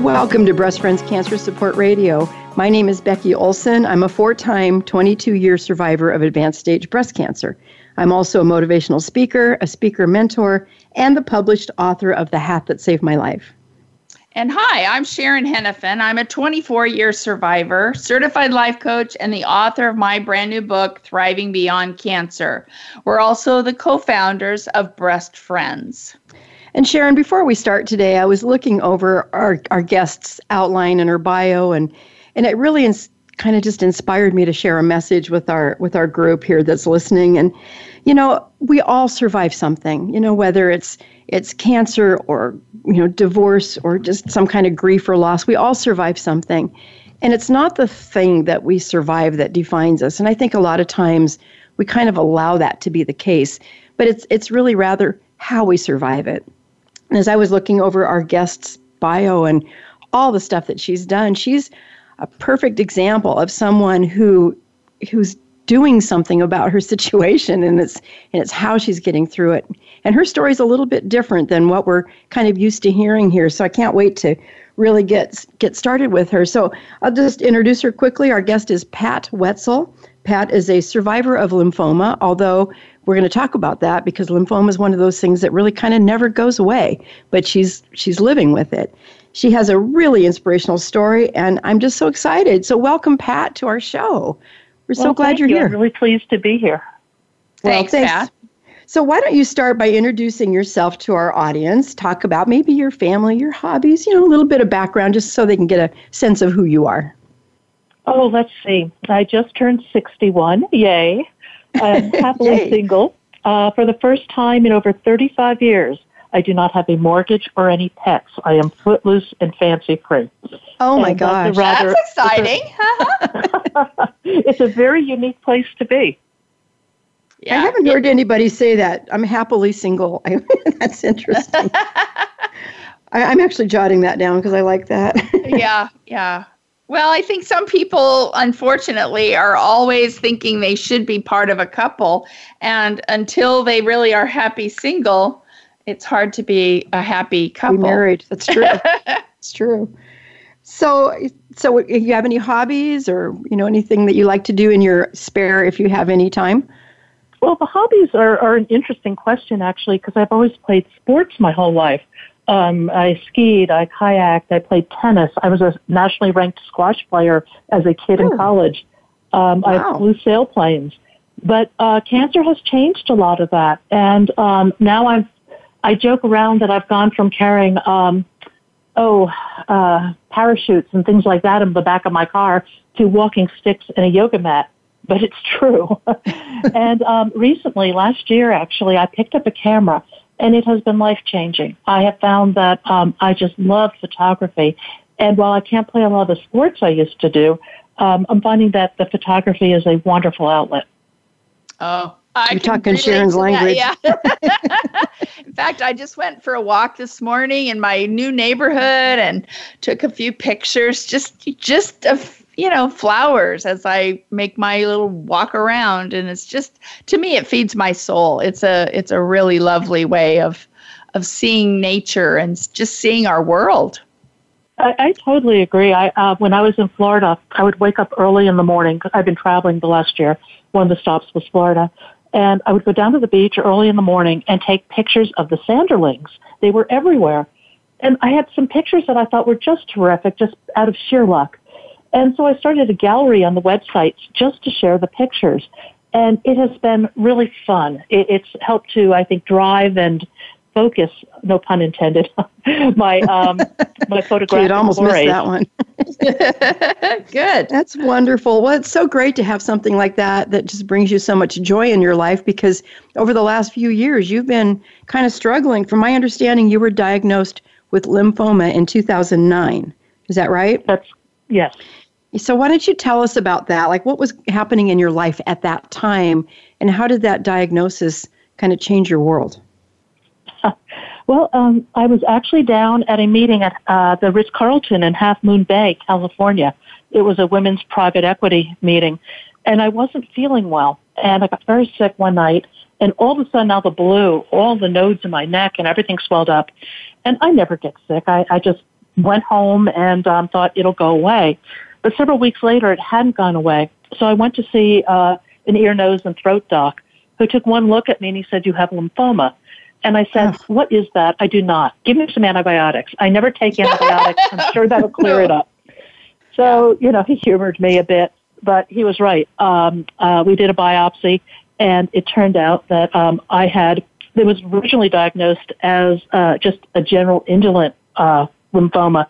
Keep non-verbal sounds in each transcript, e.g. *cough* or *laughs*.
Welcome to Breast Friends Cancer Support Radio. My name is Becky Olson. I'm a four time, 22 year survivor of advanced stage breast cancer. I'm also a motivational speaker, a speaker mentor, and the published author of The Hat That Saved My Life. And hi, I'm Sharon Henifin. I'm a 24 year survivor, certified life coach, and the author of my brand new book, Thriving Beyond Cancer. We're also the co founders of Breast Friends. And Sharon, before we start today, I was looking over our, our guest's outline and her bio, and, and it really ins- kind of just inspired me to share a message with our with our group here that's listening. And you know, we all survive something. You know, whether it's it's cancer or you know divorce or just some kind of grief or loss, we all survive something. And it's not the thing that we survive that defines us. And I think a lot of times we kind of allow that to be the case, but it's it's really rather how we survive it. As I was looking over our guest's bio and all the stuff that she's done, she's a perfect example of someone who who's doing something about her *laughs* situation and it's and it's how she's getting through it. And her story is a little bit different than what we're kind of used to hearing here. So I can't wait to really get get started with her. So I'll just introduce her quickly. Our guest is Pat Wetzel. Pat is a survivor of lymphoma, although we're going to talk about that because lymphoma is one of those things that really kind of never goes away, but she's she's living with it. She has a really inspirational story, and I'm just so excited. So, welcome, Pat, to our show. We're well, so glad you're you. here. I'm really pleased to be here. Well, thanks, thanks, Pat. So, why don't you start by introducing yourself to our audience? Talk about maybe your family, your hobbies, you know, a little bit of background just so they can get a sense of who you are. Oh, let's see. I just turned 61. Yay. I'm *laughs* happily single. Uh, for the first time in over 35 years, I do not have a mortgage or any pets. I am footloose and fancy free. Oh my And gosh. that's a rather- That's exciting. *laughs* *laughs* it's a very unique place to be. yeah. I haven't heard anybody say that. I'm happily single. I, that's interesting. I, I'm actually jotting that down because I like that. yeah, yeah. Well, I think some people, unfortunately, are always thinking they should be part of a couple. And until they really are happy single, it's hard to be a happy Be couple. married. That's true. *laughs* it's true. So, so you have any hobbies or you know anything that you like to do in your spare if you have any time? Well, the hobbies are, are an interesting question, actually, because I've always played sports my whole life. Um, I skied, I kayaked, I played tennis. I was a nationally ranked squash player as a kid Oh. in college. Um, Wow. I flew sailplanes. But uh, cancer has changed a lot of that. And um, now I'm, I joke around that I've gone from carrying, um, oh, uh, parachutes and things like that in the back of my car to walking sticks and a yoga mat. But it's *laughs* true. *laughs* and um, recently, last year actually, I picked up a camera and it has been life changing. I have found that um, I just love photography. And while I can't play a lot of the sports I used to do, um, I'm finding that the photography is a wonderful outlet. Oh, I You're talking Sharon's to that, language. Yeah. *laughs* in fact, I just went for a walk this morning in my new neighborhood and took a few pictures, just just of you know flowers as I make my little walk around, and it's just to me it feeds my soul. It's a it's a really lovely way of of seeing nature and just seeing our world. I, I totally agree. I uh, when I was in Florida, I would wake up early in the morning. 'cause I've been traveling the last year. One of the stops was Florida, and I would go down to the beach early in the morning and take pictures of the sanderlings. They were everywhere, and I had some pictures that I thought were just terrific, just out of sheer luck. And so I started a gallery on the website just to share the pictures, and it has been really fun. It, it's helped to, I think, drive and focus, no pun intended, *laughs* my um, my *laughs* photographic Kid almost forays. missed that one. *laughs* Good. That's wonderful. Well, it's so great to have something like that that just brings you so much joy in your life because over the last few years, you've been kind of struggling. From my understanding, you were diagnosed with lymphoma in 2009. Is that right? That's yes. So, why don't you tell us about that? Like, what was happening in your life at that time, and how did that diagnosis kind of change your world? *laughs* Well, um, I was actually down at a meeting at uh, the Ritz Carlton in Half Moon Bay, California. It was a women's private equity meeting, and I wasn't feeling well. And I got very sick one night, and all of a sudden, out of the blue, all the nodes in my neck and everything swelled up. And I never get sick. I, I just went home and um, thought it'll go away. But several weeks later, it hadn't gone away. So I went to see uh, an ear, nose, and throat doc who took one look at me and he said, You have lymphoma. And I said, oh. What is that? I do not. Give me some antibiotics. I never take *laughs* antibiotics. I'm sure that'll clear it up. So, you know, he humored me a bit, but he was right. Um, uh, we did a biopsy, and it turned out that um, I had, it was originally diagnosed as uh, just a general indolent uh, lymphoma.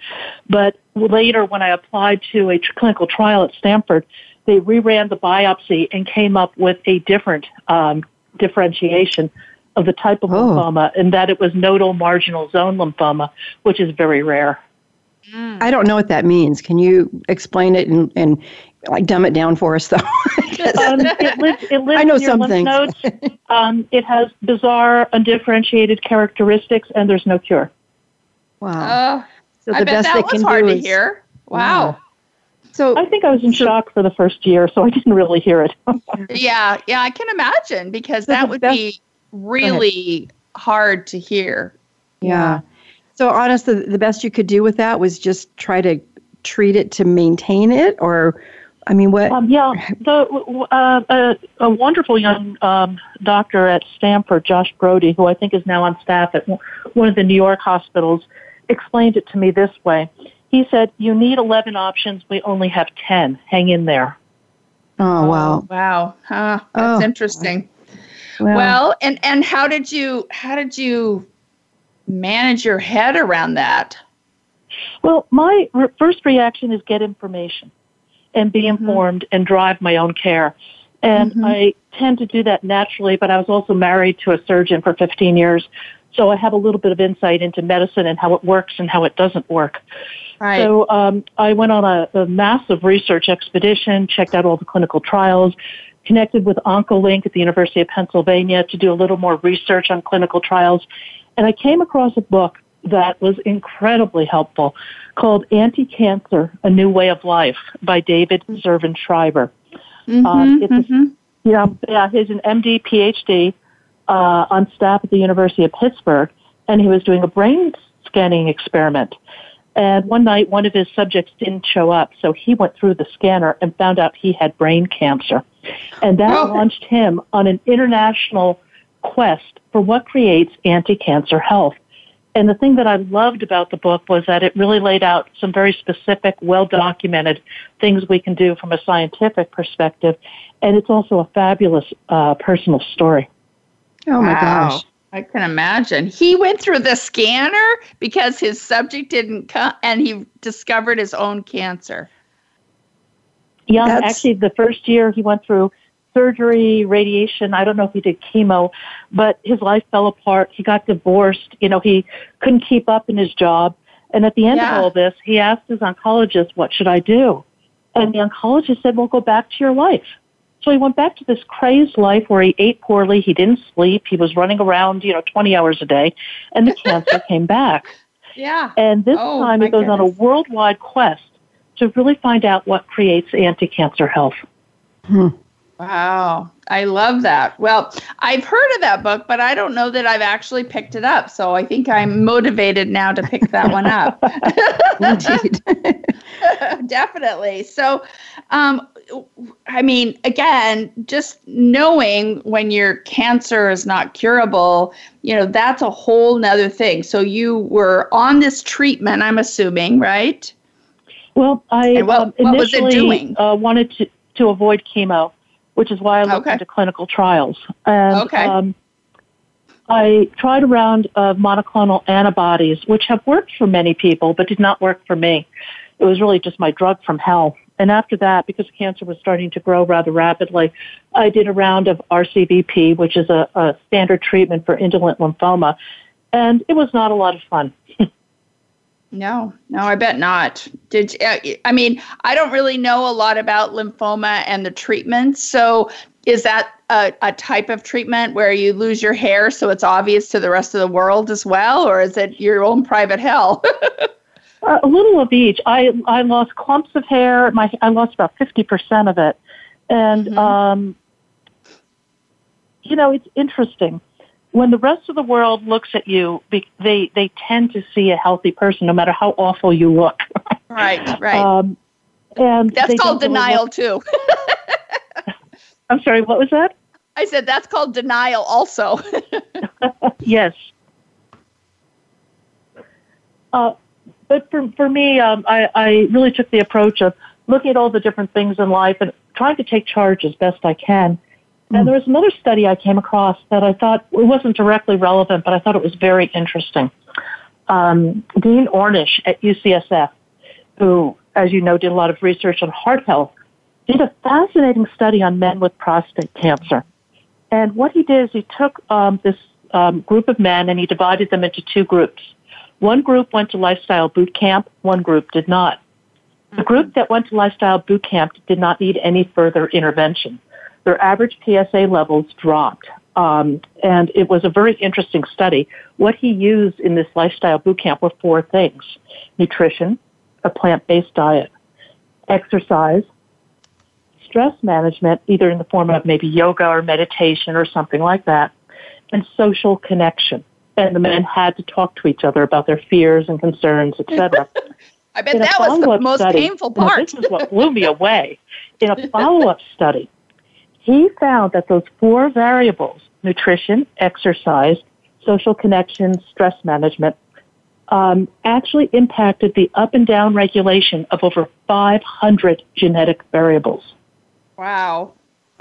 But later, when I applied to a clinical trial at Stanford, they reran the biopsy and came up with a different um, differentiation of the type of oh. lymphoma, and that it was nodal marginal zone lymphoma, which is very rare. Mm. I don't know what that means. Can you explain it and, and like dumb it down for us, though? *laughs* um, it lives, it lives I know some things. Nodes. *laughs* um, it has bizarre, undifferentiated characteristics, and there's no cure. Wow. Uh, so the I bet best that was hard to is, hear. Wow. wow. So I think I was in so, shock for the first year, so I didn't really hear it. *laughs* yeah, yeah, I can imagine because that would be really hard to hear. Yeah. So honestly, the best you could do with that was just try to treat it to maintain it, or I mean, what? Um, yeah, the uh, a, a, wonderful young um, doctor at Stanford, Josh Brody, who I think is now on staff at one of the New York hospitals, explained it to me this way. He said, "You need eleven options. We only have ten. Hang in there." Oh wow! Oh, wow! Huh, that's oh. interesting. Well, well, and and how did you how did you manage your head around that? Well, my re- first reaction is get information and be mm-hmm. informed and drive my own care. And mm-hmm. I tend to do that naturally, but I was also married to a surgeon for 15 years. So I have a little bit of insight into medicine and how it works and how it doesn't work. Right. So um, I went on a, a massive research expedition, checked out all the clinical trials, connected with OncoLink at the University of Pennsylvania to do a little more research on clinical trials. And I came across a book that was incredibly helpful called Anti-Cancer, A New Way of Life by David Servan Schreiber. Mm-hmm, uh, it's mm-hmm. a, yeah, yeah, he's an MD, PhD uh, on staff at the University of Pittsburgh, and he was doing a brain scanning experiment. And one night, one of his subjects didn't show up, so he went through the scanner and found out he had brain cancer. And that launched him on an international quest for what creates anti-cancer health. And the thing that I loved about the book was that it really laid out some very specific, well-documented things we can do from a scientific perspective. And it's also a fabulous uh, personal story. Oh my wow. gosh. I can imagine. He went through the scanner because his subject didn't come and he discovered his own cancer. Yeah, That's... actually, the first year he went through surgery, radiation. I don't know if he did chemo, but his life fell apart. He got divorced. You know, he couldn't keep up in his job. And at the end yeah. of all this, he asked his oncologist, What should I do? And the oncologist said, Well, go back to your life. So he went back to this crazed life where he ate poorly, he didn't sleep, he was running around, you know, 20 hours a day, and the *laughs* cancer came back. Yeah. And this oh, time he goes goodness. on a worldwide quest to really find out what creates anti-cancer health. Hmm. Wow. I love that. Well, I've heard of that book, but I don't know that I've actually picked it up. So I think I'm motivated now to pick that one up. *laughs* *laughs* Indeed. Definitely. So, um, I mean, again, just knowing when your cancer is not curable, you know, that's a whole nother thing. So you were on this treatment, I'm assuming, right? Well, I what, um, initially uh, wanted to, to avoid chemo which is why I looked okay. into clinical trials. And okay. um, I tried a round of monoclonal antibodies, which have worked for many people, but did not work for me. It was really just my drug from hell. And after that, because cancer was starting to grow rather rapidly, I did a round of RCVP, which is a, a standard treatment for indolent lymphoma. And it was not a lot of fun. *laughs* No, no, I bet not. Did uh, I mean I don't really know a lot about lymphoma and the treatments. So is that a, a type of treatment where you lose your hair so it's obvious to the rest of the world as well, or is it your own private hell? *laughs* Uh, a little of each. I I lost clumps of hair. My I lost about fifty percent of it, and mm-hmm. um, you know it's interesting when the rest of the world looks at you. They they tend to see a healthy person, no matter how awful you look. *laughs* right, right. Um, and that's called denial look- too. *laughs* I'm sorry. What was that? I said that's called denial also. *laughs* yes. Uh, but for, for me, um, I, I really took the approach of looking at all the different things in life and trying to take charge as best I can. And there was another study I came across that I thought it wasn't directly relevant, but I thought it was very interesting. Um, Dean Ornish at UCSF, who, as you know, did a lot of research on heart health, did a fascinating study on men with prostate cancer. And what he did is he took um, this um, group of men and he divided them into two groups. One group went to lifestyle boot camp, one group did not. The group that went to lifestyle boot camp did not need any further intervention. Their average PSA levels dropped. Um, and it was a very interesting study. What he used in this lifestyle boot camp were four things nutrition, a plant based diet, exercise, stress management, either in the form of maybe yoga or meditation or something like that, and social connection and the men had to talk to each other about their fears and concerns, etc. *laughs* I bet in that was the most study, painful part. this is what blew me away. In a *laughs* follow-up study, he found that those four variables, nutrition, exercise, social connection, stress management, um, actually impacted the up and down regulation of over 500 genetic variables. Wow.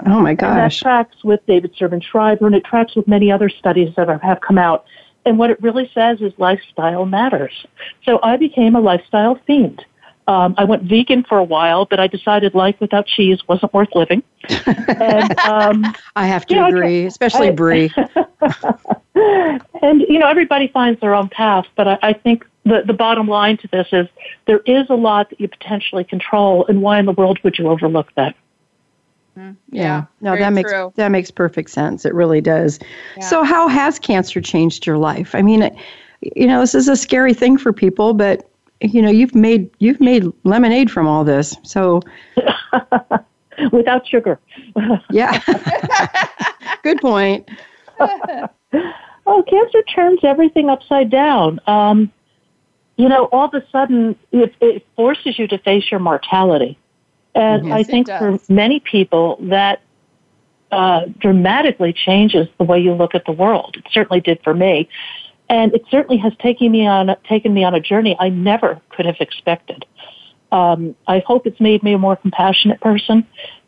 Oh my gosh. And that tracks with David Servan Schreiber and it tracks with many other studies that have come out. And what it really says is lifestyle matters. So I became a lifestyle fiend. Um, I went vegan for a while, but I decided life without cheese wasn't worth living. *laughs* and, um, I have to agree, especially I, brie. *laughs* *laughs* and you know, everybody finds their own path, but I, I think the the bottom line to this is there is a lot that you potentially control, and why in the world would you overlook that? Mm-hmm. Yeah. yeah. No, that makes true. that makes perfect sense. It really does. Yeah. So how has cancer changed your life? I mean, you know, this is a scary thing for people, but you know, you've made you've made lemonade from all this. So *laughs* without sugar. *laughs* yeah. *laughs* Good point. oh, cancer turns everything upside down. Um, you know, all of a sudden, it, it forces you to face your mortality. And yes, I think for many people, that uh, dramatically changes the way you look at the world. It certainly did for me. And it certainly has taken me on, taken me on a journey I never could have expected. Um, I hope it's made me a more compassionate person.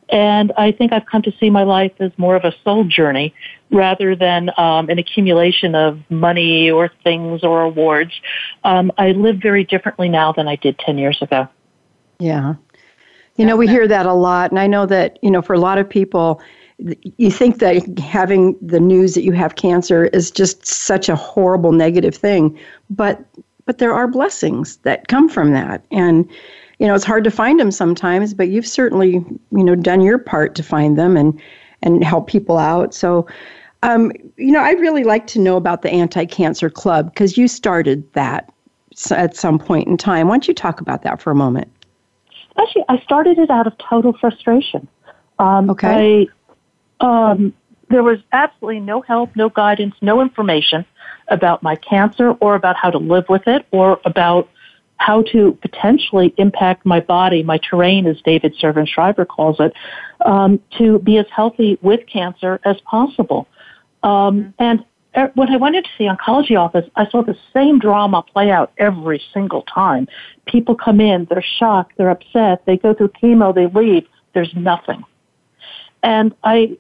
And I think I've come to see my life as more of a soul journey rather than um, an accumulation of money or things or awards. Um, I live very differently now than I did 10 years ago. Yeah. You know, we hear that a lot. And I know that, you know, for a lot of people, you think that having the news that you have cancer is just such a horrible negative thing. But but there are blessings that come from that. And you know, it's hard to find them sometimes, but you've certainly, you know, done your part to find them and and help people out. So um, you know, I'd really like to know about the Anti-Cancer Club because you started that at some point in time. Why don't you talk about that for a moment? Actually, I started it out of total frustration. Um, okay. I, um, there was absolutely no help, no guidance, no information about my cancer or about how to live with it or about how to potentially impact my body, my terrain, as David Servan Schreiber calls it, um, to be as healthy with cancer as possible. Um, and Er, when I went into the oncology office, I saw the same drama play out every single time. People come in, they're shocked, they're upset, they go through chemo, they leave, there's nothing. And I,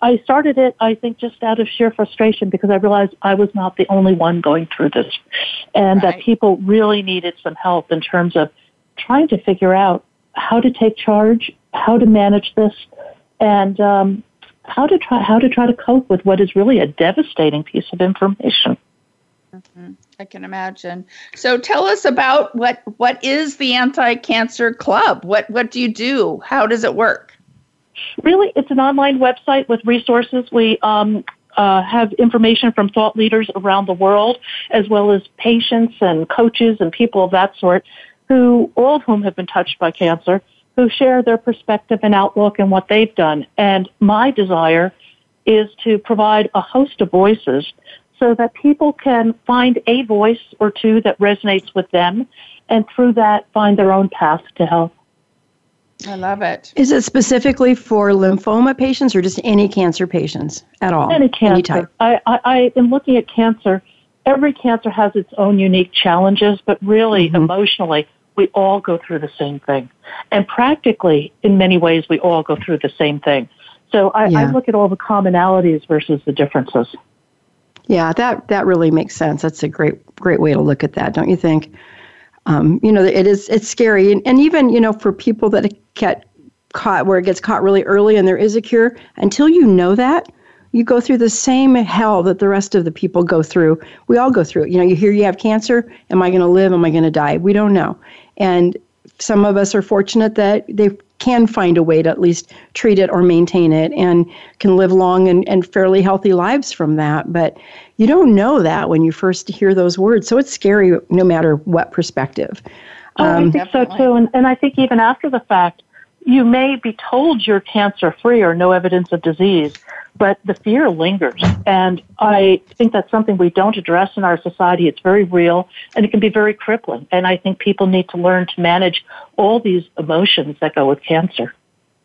I started it, I think, just out of sheer frustration because I realized I was not the only one going through this. And right. that people really needed some help in terms of trying to figure out how to take charge, how to manage this, and um, how to try how to try to cope with what is really a devastating piece of information. Mm-hmm. I can imagine. So tell us about what what is the anti-cancer club? What what do you do? How does it work? Really, it's an online website with resources. We um, uh, have information from thought leaders around the world, as well as patients and coaches and people of that sort, who all of whom have been touched by cancer, who share their perspective and outlook and what they've done. And my desire is to provide a host of voices so that people can find a voice or two that resonates with them and through that find their own path to health. I love it. Is it specifically for lymphoma patients or just any cancer patients at all? Any cancer. I, I, I am looking at cancer. Every cancer has its own unique challenges, but really, mm-hmm. emotionally, we all go through the same thing. And practically, in many ways, we all go through the same thing. So I, yeah. I look at all the commonalities versus the differences. Yeah, that, that really makes sense. That's a great great way to look at that, don't you think? Um, you know, it is it's scary, and, and even you know for people that get caught where it gets caught really early and there is a cure, until you know that, you go through the same hell that the rest of the people go through. We all go through it. You know, you hear you have cancer. Am I going to live? Am I going to die? We don't know. And some of us are fortunate that they can find a way to at least treat it or maintain it and can live long and, and fairly healthy lives from that. But you don't know that when you first hear those words. So it's scary no matter what perspective. Oh, um, I think so too. And, and I think even after the fact, you may be told you're cancer free or no evidence of disease, but the fear lingers. And I think that's something we don't address in our society. It's very real and it can be very crippling. And I think people need to learn to manage all these emotions that go with cancer.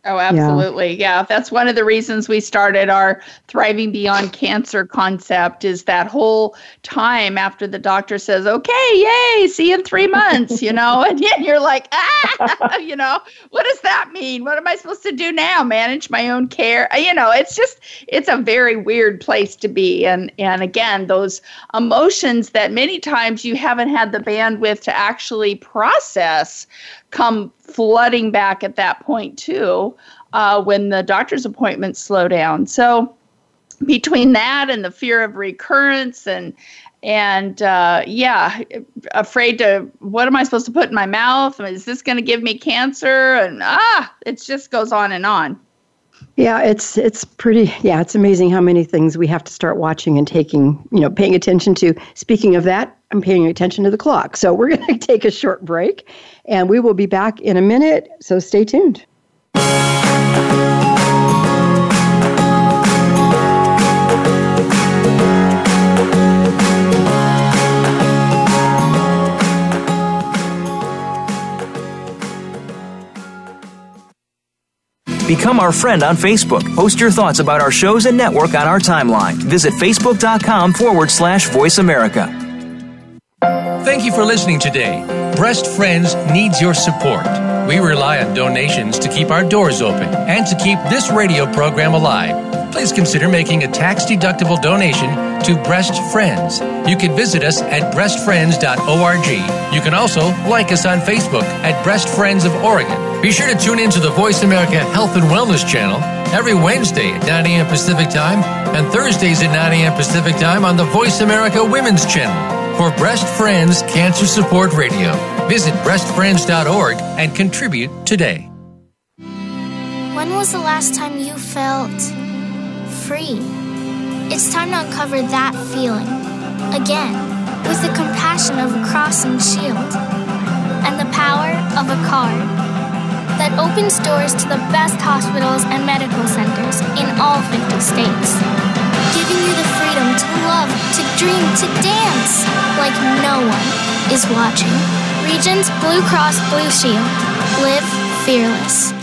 Oh, absolutely. Yeah. yeah. That's one of the reasons we started our Thriving Beyond Cancer concept is that whole time after the doctor says, okay, yay, see you in three months, you know, *laughs* and you're like, ah, *laughs* you know, what does that mean? What am I supposed to do now? Manage my own care? Uh, you know, it's just, it's a very weird place to be. And, and again, those emotions that many times you haven't had the bandwidth to actually process come flooding back at that point too uh, when the doctor's appointments slow down. So between that and the fear of recurrence and and uh, yeah afraid to what am i supposed to put in my mouth? Is this going to give me cancer? And ah it just goes on and on yeah, it's it's pretty yeah, it's amazing how many things we have to start watching and taking, you know, paying attention to. Speaking of that, I'm paying attention to the clock. So we're *laughs* going to take a short break and we will be back in a minute, so stay tuned. Become our friend on Facebook. Post your thoughts about our shows and network on our timeline. Visit facebook.com forward slash voice America. Thank you for listening today. Breast Friends needs your support. We rely on donations to keep our doors open and to keep this radio program alive. Please consider making a tax deductible donation to Breast Friends. You can visit us at breastfriends.org. You can also like us on Facebook at Breast Friends of Oregon be sure to tune in to the Voice America Health and Wellness channel every Wednesday at 9 a.m. Pacific Time and Thursdays at 9 a.m. Pacific Time on the Voice America Women's channel for Breast Friends Cancer Support Radio. Visit breastfriends.org and contribute today. When was the last time you felt free? It's time to uncover that feeling again with the compassion of a cross and shield and the power of a card that opens doors to the best hospitals and medical centers in all 50 states, giving you the freedom to love, to dream, to dance like no one is watching. Regence Blue Cross Blue Shield. Live fearless.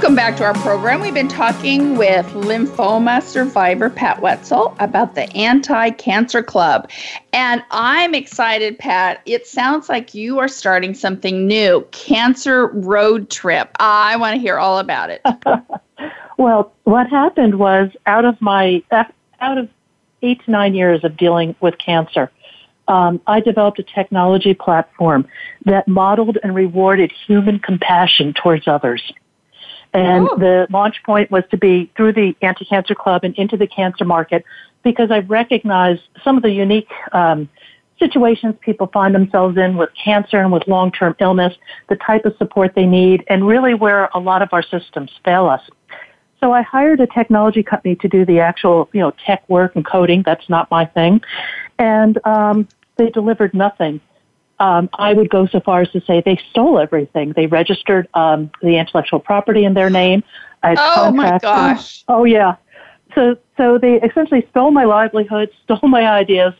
Welcome back to our program. We've been talking with lymphoma survivor Pat Wetzel about the Anti Cancer Club. And I'm excited, Pat. It sounds like you are starting something new Cancer Road Trip. I want to hear all about it. *laughs* well, what happened was out of my, out of eight to nine years of dealing with cancer, um, I developed a technology platform that modeled and rewarded human compassion towards others. And oh. the launch point was to be through the anti-cancer club and into the cancer market because I recognize some of the unique um, situations people find themselves in with cancer and with long-term illness, the type of support they need, and really where a lot of our systems fail us. So I hired a technology company to do the actual, you know, tech work and coding. That's not my thing. And um, they delivered nothing um, I would go so far as to say they stole everything. They registered um, the intellectual property in their name. I oh my gosh! Oh yeah. So so they essentially stole my livelihood, *laughs* stole my ideas.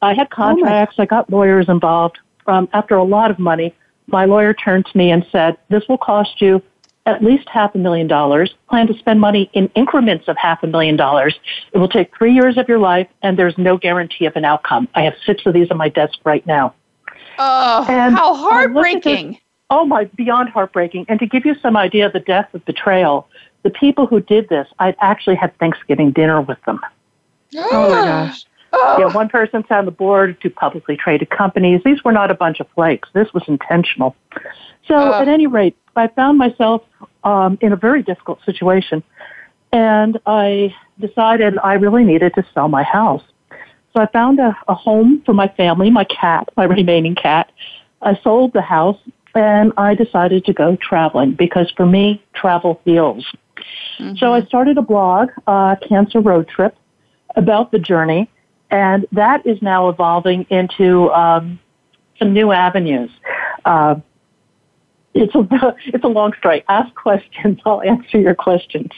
I had oh, contracts. Oh I got lawyers involved. Um, after a lot of money, my lawyer turned to me and said, "This will cost you at least half a million dollars. Plan to spend money in increments of half a million dollars. It will take three years of your life, and there's no guarantee of an outcome. I have six of these on my desk right now." Oh, and how heartbreaking. oh my, beyond heartbreaking. And to give you some idea of the depth of betrayal, the people who did this, I'd actually had Thanksgiving dinner with them. oh my gosh. Oh. Yeah, one person sat on the board of two publicly traded companies. These were not a bunch of flakes. This was intentional. So, oh. at any rate, I found myself um, in a very difficult situation, and I decided I really needed to sell my house. So I found a, a home for my family, my cat, my *laughs* remaining cat. I sold the house and I decided to go traveling because for me, travel heals. Mm-hmm. So I started a blog, uh, Cancer Road Trip, about the journey, and that is now evolving into um, some new avenues. Uh, it's a *laughs* it's a long story. Ask questions. *laughs* I'll answer your questions.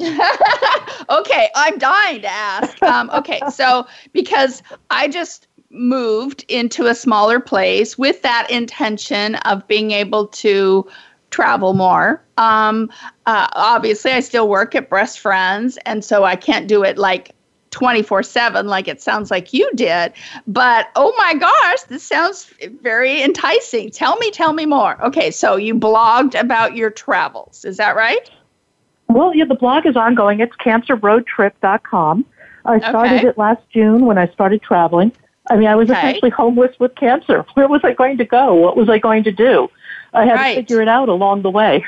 *laughs* okay, I'm dying to ask. Um, okay, so because I just moved into a smaller place with that intention of being able to travel more. Um, uh, obviously, I still work at Breast Friends, and so I can't do it like 24 7 like it sounds like you did. But oh my gosh, this sounds very enticing. Tell me, tell me more. Okay, so you blogged about your travels, is that right? Well, yeah, the blog is ongoing. It's cancerroadtrip.com. I started okay. it last June when I started traveling. I mean, I was okay. essentially homeless with cancer. *laughs* Where was I going to go? What was I going to do? I had right. to figure it out along the way.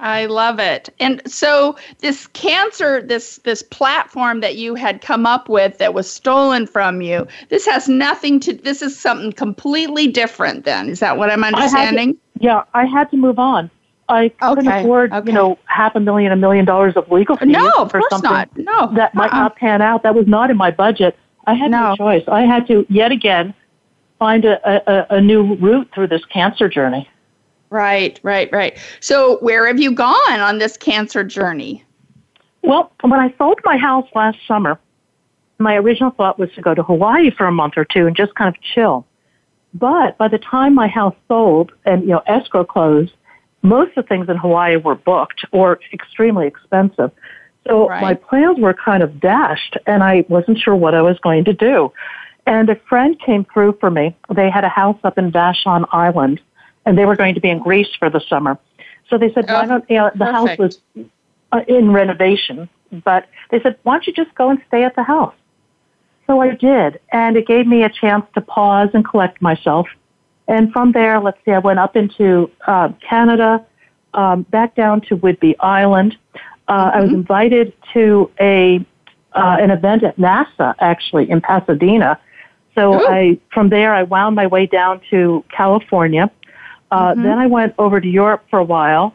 I love it. And so this cancer, this this platform that you had come up with that was stolen from you, this has nothing to this is something completely different then. Is that what I'm understanding? I to, yeah, I had to move on. I couldn't okay. afford, okay. you know, half a million, a million dollars of legal fees no, of for course something not. No, that uh-uh. might not pan out. That was not in my budget. I had no, no choice. I had to yet again find a, a, a new route through this cancer journey. Right, right, right. So, where have you gone on this cancer journey? Well, when I sold my house last summer, my original thought was to go to Hawaii for a month or two and just kind of chill. But by the time my house sold and you know escrow closed, most of the things in Hawaii were booked or extremely expensive. So right. my plans were kind of dashed and I wasn't sure what I was going to do. And a friend came through for me. They had a house up in Vashon Island and they were going to be in Greece for the summer. So they said, why oh, don't, you know, the house was uh, in renovation, but they said, why don't you just go and stay at the house? So I did, and it gave me a chance to pause and collect myself and from there, let's see, I went up into uh, Canada, um, back down to Whidbey Island. Uh, mm-hmm. I was mm-hmm. invited to a uh, an event at NASA, actually in Pasadena. So Ooh. I from there I wound my way down to California. Uh, mm-hmm. Then I went over to Europe for a while.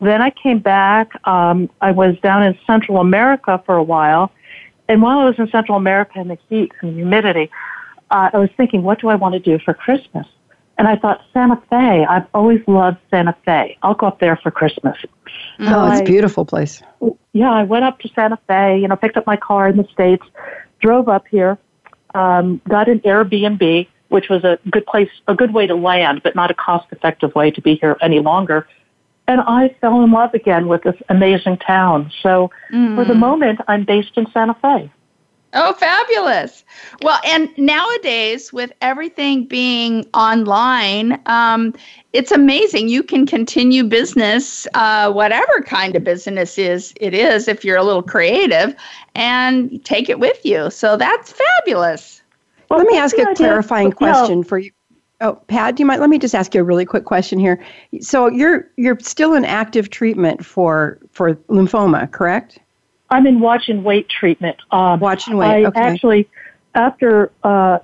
Then I came back. Um, I was down in Central America for a while, And while I was in Central America in the heat and the humidity, uh, I was thinking, what do I want to do for Christmas? And I thought, Santa Fe, I've always loved Santa Fe. I'll go up there for Christmas. Oh, so it's a beautiful place. Yeah, I went up to Santa Fe, you know, picked up my car in the States, drove up here, um, got an Airbnb, which was a good place, a good way to land, but not a cost effective way to be here any longer. And I fell in love again with this amazing town. So mm. for the mm. moment, I'm based in Santa Fe. Oh, fabulous. Well, and nowadays, with everything being online, um, it's amazing. You can continue business, uh, whatever kind of business is it is, if you're a little creative, and take it with you. So that's fabulous. Well, let me ask a clarifying question for you. Oh, Pat, do you mind? Let me just ask you a really quick question here. So you're you're still in active treatment for for lymphoma, correct? I'm in watch and wait treatment. Um, watch and wait. I okay. actually, after uh,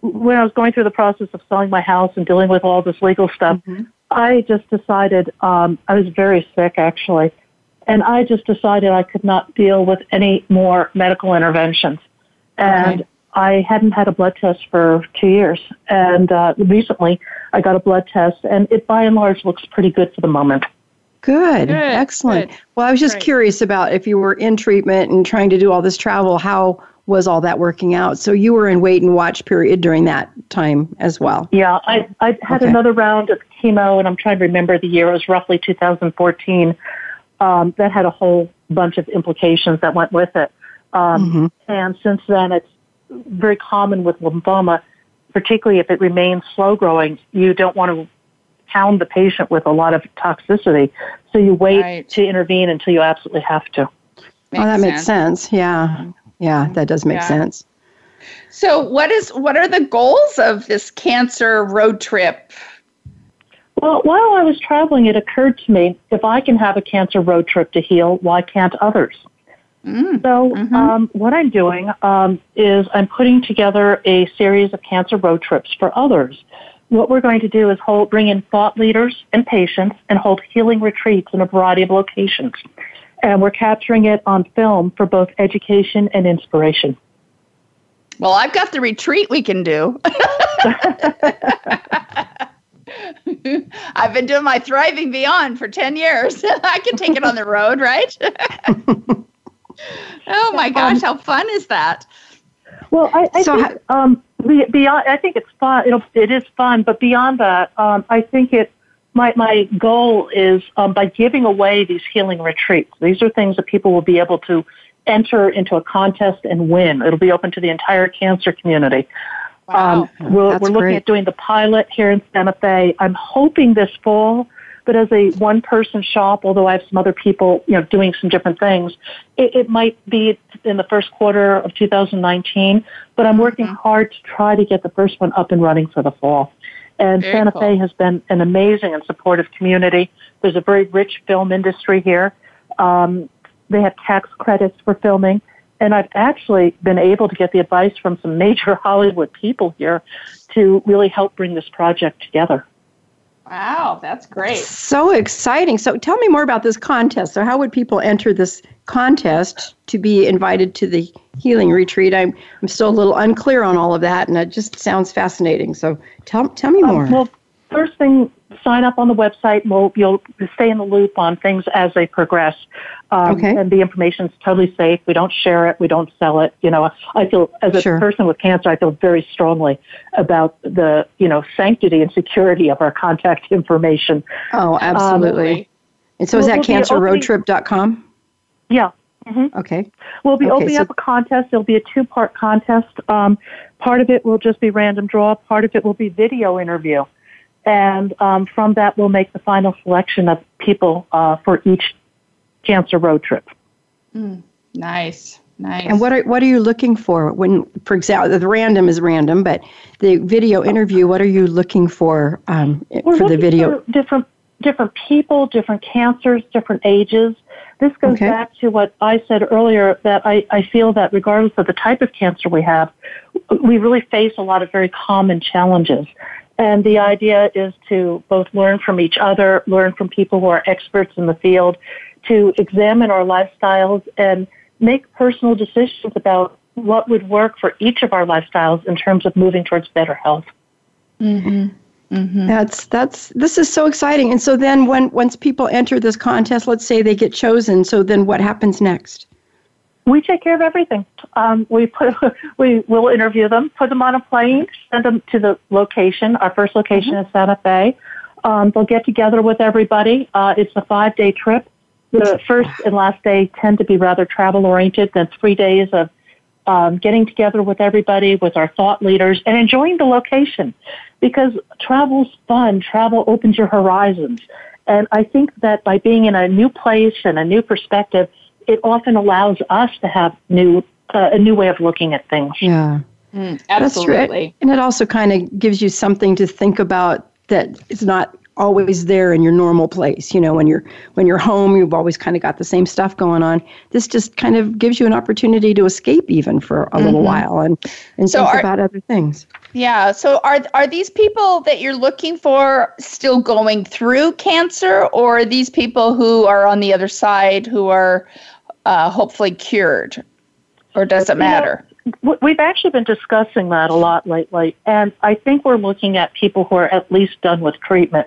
when I was going through the process of selling my house and dealing with all this legal stuff, mm-hmm. I just decided um, I was very sick actually, and I just decided I could not deal with any more medical interventions, and. Okay. I hadn't had a blood test for two years, and uh, recently I got a blood test, and it by and large looks pretty good for the moment. Good. good Excellent. Good. Well, I was just Great. curious about if you were in treatment and trying to do all this travel, how was all that working out? So you were in wait and watch period during that time as well. Yeah, I I had okay. another round of chemo, and I'm trying to remember the year. It was roughly 2014. Um, that had a whole bunch of implications that went with it. Um, mm-hmm. And since then, it's very common with lymphoma, particularly if it remains slow growing. You don't want to hound the patient with a lot of toxicity. So you wait right. to intervene until you absolutely have to. Makes oh, that sense. makes sense. Yeah. Yeah, that does make yeah. sense. So what is what are the goals of this cancer road trip? Well, while I was traveling, it occurred to me if I can have a cancer road trip to heal, why can't others? Mm, so, mm-hmm. um, what I'm doing um, is I'm putting together a series of cancer road trips for others what we're going to do is hold, bring in thought leaders and patients and hold healing retreats in a variety of locations. And we're capturing it on film for both education and inspiration. Well, I've got the retreat we can do. *laughs* I've been doing my Thriving Beyond for 10 years. *laughs* I can take it on the road, right? *laughs* oh my gosh, how fun is that? Well, I, I so think um, beyond, I think it's fun. It'll, it is fun, but beyond that, um, I think it. My my goal is um, by giving away these healing retreats. These are things that people will be able to enter into a contest and win. It'll be open to the entire cancer community. Wow. Um, we're, we're looking great. at doing the pilot here in Santa Fe. I'm hoping this fall but as a one person shop, although I have some other people, you know, doing some different things, it, it might be in the first quarter of 2019. But I'm working mm-hmm. hard to try to get the first one up and running for the fall. And very Santa cool. Fe has been an amazing and supportive community. There's a very rich film industry here. Um, they have tax credits for filming. And I've actually been able to get the advice from some major *laughs* Hollywood people here to really help bring this project together. Wow, that's great. So exciting. So tell me more about this contest. So how would people enter this contest to be invited to the healing retreat? I'm I'm still a little unclear on all of that and it just sounds fascinating. So tell tell me um, more. Um, well, first thing sign up on the website. We'll, you'll stay in the loop on things as they progress. Um, okay. And the information is totally safe. We don't share it. We don't sell it. You know, I feel as a sure. person with cancer, I feel very strongly about the you know sanctity and security of our contact *laughs* information. Oh, absolutely. Um, and so, is that we'll cancerroadtrip.com? Yeah. Mm-hmm. Okay. We'll be okay, opening so up a contest. It'll be a two-part contest. Um, part of it will just be random draw. Part of it will be video interview and um, from that we'll make the final selection of people uh, for each cancer road trip. Mm, nice. Nice. And what are what are you looking for when, for example, the random is random, but the video interview, what are you looking for um, for the video? For different different people, different cancers, different ages. This goes okay. back to what I said earlier that I, I feel that regardless of the type of cancer we have, we really face a lot of very common challenges. And the idea is to both learn from each other, learn from people who are experts in the field, to examine our lifestyles and make personal decisions about what would work for each of our lifestyles in terms of moving towards better health. Mm-hmm. Mm-hmm. That's that's this is so exciting. And so then when once people enter this contest, let's say they get chosen, so then what happens next? We take care of everything. Um, we put *laughs* we will interview them, put them on a plane, send them to the location. Our first location mm-hmm. is Santa Fe. Um, they'll get together with everybody. Uh, it's a five day trip. The first and last day tend to be rather travel oriented. Then three days of um, getting together with everybody, with our thought leaders, and enjoying the location because travel's fun. Travel opens your horizons. And I think that by being in a new place and a new perspective, it often allows us to have new uh, a new way of looking at things. Yeah. Mm, absolutely. And it also kind of gives you something to think about that is not always there in your normal place. You know, when you're when you're home, you've always kind of got the same stuff going on. This just kind of gives you an opportunity to escape even for a mm-hmm. little while and and so think are, about other things. Yeah. So are are these people that you're looking for still going through cancer, or are these people who are on the other side who are uh, hopefully cured, or does it matter? we've actually been discussing that a lot lately, and I think we're looking at people who are at least done with treatment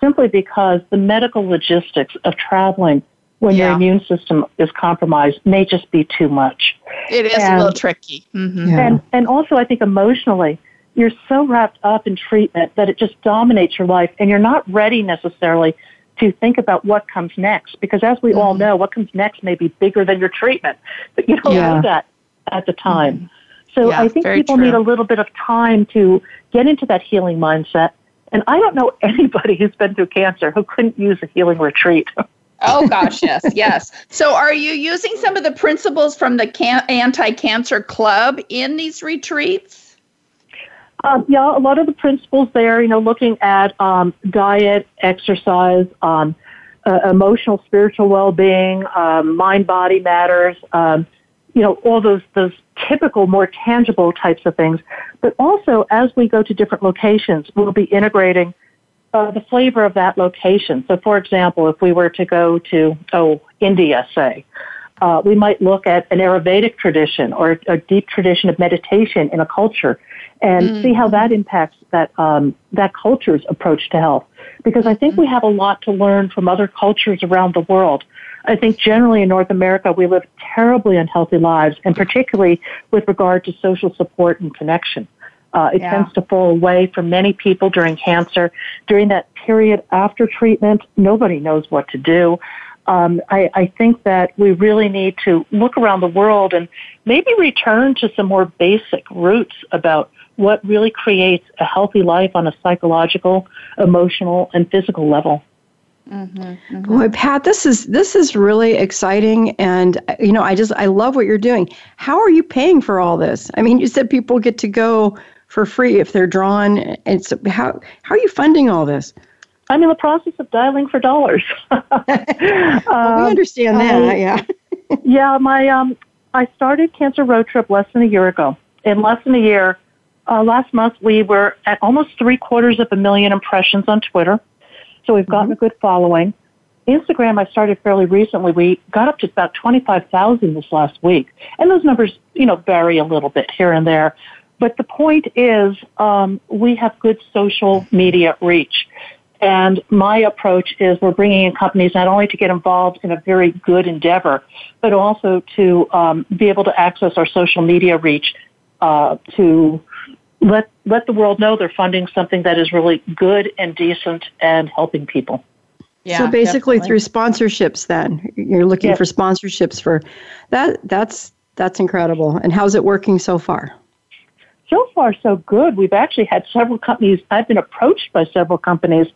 simply because the medical logistics of traveling when yeah. your immune system is compromised may just be too much. It is and, a little tricky. Mm-hmm. Yeah. And, and also, I think emotionally, you're so wrapped up in treatment that it just dominates your life, and you're not ready necessarily to think about what comes next. Because as we mm-hmm. all know, what comes next may be bigger than your treatment, but you don't yeah. know that at the time. Mm-hmm. So I think people true. need a little bit of time to get into that healing mindset and I don't know *laughs* anybody who's been through cancer who couldn't use a healing retreat. *laughs* oh gosh, yes, yes. So are you using some of the principles from the can- anti-cancer club in these retreats? Um, yeah, a lot of the principles there, you know, looking at um, diet, exercise, um, uh, emotional, spiritual well-being, um, mind-body matters, um, you know, all those those typical, more tangible types of things. But also, as we go to different locations, we'll be integrating uh, the flavor of that location. So, for example, if we were to go to oh India, say, uh, we might look at an Ayurvedic tradition or a deep tradition of meditation in a culture, and mm-hmm. see how that impacts that um, that culture's approach to health. Because I think mm-hmm. we have a lot to learn from other cultures around the world I think generally in North America, we live terribly unhealthy lives, and particularly with regard to social support and connection. Uh, it yeah. tends to fall away for many people during cancer. During that period after treatment, nobody knows what to do. Um, I, I think that we really need to look around the world and maybe return to some more basic roots about what really creates a healthy life on a psychological, emotional, and physical level. Mm-hmm, mm-hmm. Boy, Pat, this is this is really exciting, and you know, I just I love what you're doing. How are you paying for all this? I mean, you said people get to go for free if they're drawn. And so how how are you funding all this? I'm in the process of dialing for dollars. *laughs* *laughs* well, we understand that, um, yeah. *laughs* yeah, my um, I started Cancer Road Trip less than a year ago. In less than a year, uh, last month we were at almost three quarters of a million impressions on Twitter. So we've gotten mm-hmm. a good following. Instagram, I started fairly recently. We got up to about 25,000 this last week. And those numbers, you know, vary a little bit here and there. But the point is, um, we have good social media reach. And my approach is we're bringing in companies not only to get involved in a very good endeavor, but also to um, be able to access our social media reach uh, to let let the world know they're funding something that is really good and decent and helping people. Yeah, so basically definitely. through sponsorships then you're looking yes. for sponsorships for that that's that's incredible. And how's it working so far? So far, so good. We've actually had several companies. I've been approached by several companies.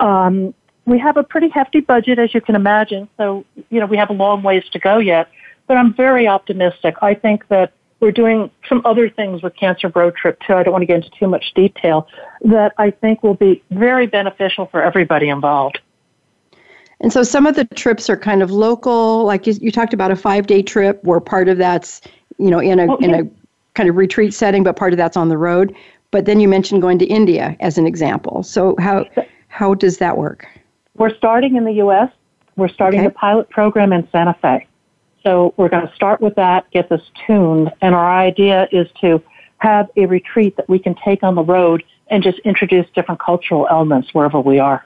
Um, we have a pretty hefty budget, as you can imagine. So, you know, we have a long ways to go yet. But I'm very optimistic. I think that we're doing some other things with Cancer Road Trip too. I don't want to get into too much detail that I think will be very beneficial for everybody involved. And so some of the trips are kind of local, like you, you talked about a five day trip where part of that's, you know, in a, in a kind of retreat setting, but part of that's on the road. But then you mentioned going to India as an example. So how, how does that work? We're starting in the U.S. We're starting okay. the pilot program in Santa Fe. so we're going to start with that, get this tuned, and our idea is to have a retreat that we can take on the road and just introduce different cultural elements wherever we are.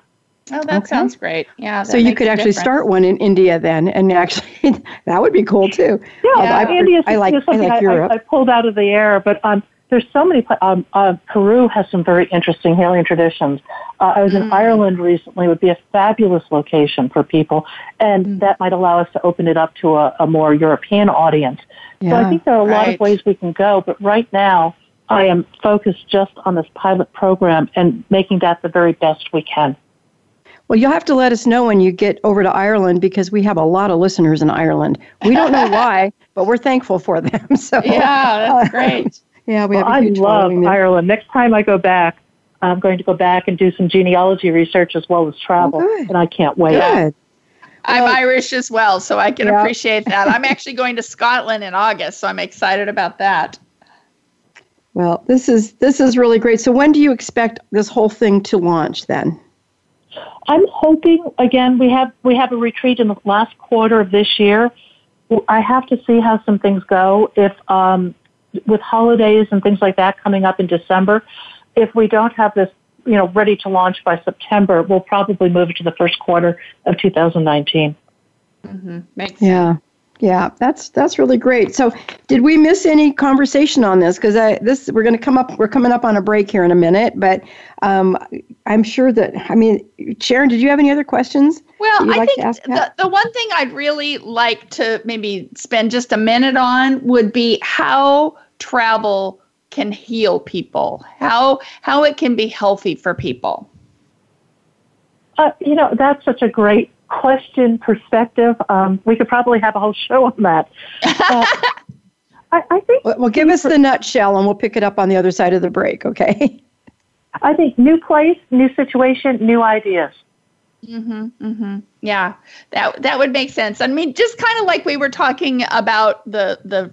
Oh, that okay. sounds great. Yeah. So you could actually difference. start one in India then, and *laughs* actually that would be cool too. Yeah, yeah. I, India I like, I like Europe. I, I, pulled out of the air, but um, there's so many. Um, uh, Peru has some very interesting healing traditions. Uh, I was mm. in Ireland recently. It would be a fabulous location for people, and mm. that might allow us to open it up to a, a more European audience. Yeah, so I think there are a lot right. of ways we can go, but right now I am focused just on this pilot program and making that the very best we can. Well, you'll have to let us know when you get over to Ireland because we have a lot of listeners in Ireland. We don't know why, *laughs* but we're thankful for them. *laughs* So yeah, that's great. *laughs* yeah, we well, have. I love Ireland. Next time I go back, I'm going to go back and do some genealogy research as well as travel, oh, and I can't wait. Good. I'm well, Irish as well, so I can yeah. appreciate that. I'm actually going to Scotland in August, so I'm excited about that. Well, this is this is really great. So when do you expect this whole thing to launch then? I'm hoping again we have we have a retreat in the last quarter of this year. I have to see how some things go. If um, with holidays and things like that coming up in December, if we don't have this you know ready to launch by September, we'll probably move it to the first quarter of 2019. Mm-hmm. Makes yeah. Sense. Yeah, that's that's really great. So, did we miss any conversation on this? Because this we're going to come up. We're coming up on a break here in a minute, but um, I'm sure that I mean, Sharon, did you have any other questions? Well, I like think the, the one thing I'd really like to maybe spend just a minute on would be how travel can heal people, how how it can be healthy for people. Uh, you know, that's such a great question perspective. Um, we could probably have a whole show on that. *laughs* Uh, I, I, think. Well, give us the nutshell, and we'll pick it up on the other side of the break. Okay. *laughs* I think new place, new situation, new ideas. Mhm. Mhm. Yeah. That that would make sense. I mean, just kind of like we were talking about the the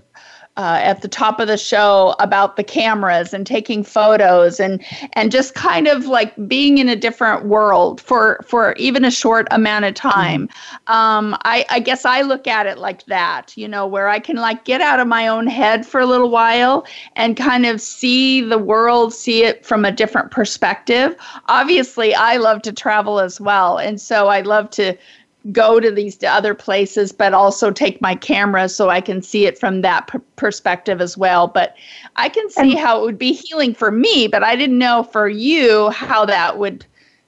uh, at the top of the show about the cameras and taking photos and and just kind of like being in a different world for for even a short amount of time. Um, I, I guess I look at it like that, you know, where I can like get out of my own head for a little while and kind of see the world, see it from a different perspective. Obviously, I love to travel as well, and so I love to go to these other places, but also take my camera so I can see it from that p- perspective as well. But I can see and, how it would be healing for me, but I didn't know for you how that would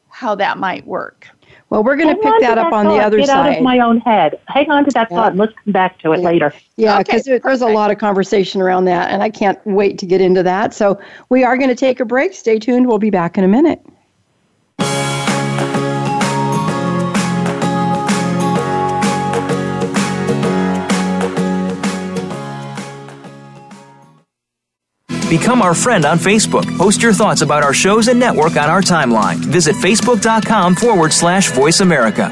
how that might work. Well, we're going to pick that up on thought. the other Get side. Get out of my own head. Hang on to that yeah. thought and let's come back to it yeah. later. Yeah, because okay, there's a lot of conversation around that, and I can't wait to get into that. So we are going to take a break. Stay tuned. We'll be back in a minute. Become our friend on Facebook. Post your thoughts about our shows and network on our timeline. Visit facebook.com forward slash voice America.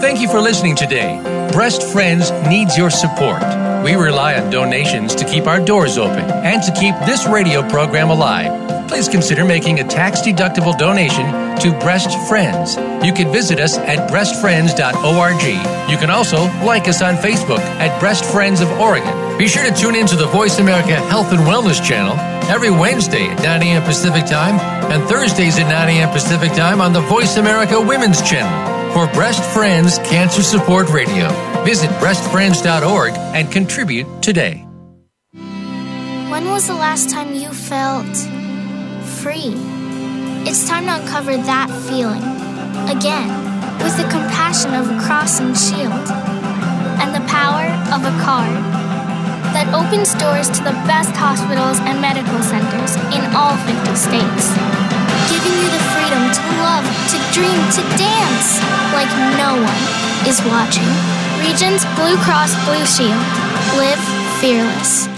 Thank you for listening today. Breast Friends needs your support. We rely on donations to keep our doors open and to keep this radio program alive please consider making a tax deductible donation to Breast Friends. You can visit us at breastfriends.org. You can also like us on Facebook at Breast Friends of Oregon. Be sure to tune in to the Voice America Health and Wellness channel every Wednesday at 9 a.m. Pacific Time and Thursdays at 9 a.m. Pacific Time on the Voice America Women's channel for Breast Friends Cancer Support Radio. Visit breastfriends.org and contribute today. When was the last time you felt free. It's time to uncover that feeling again with the compassion of a cross and shield and the power of a card that opens doors to the best hospitals and medical centers in all 50 states, giving you the freedom to love, to dream, to dance like no one is watching. Regence Blue Cross Blue Shield. Live fearless.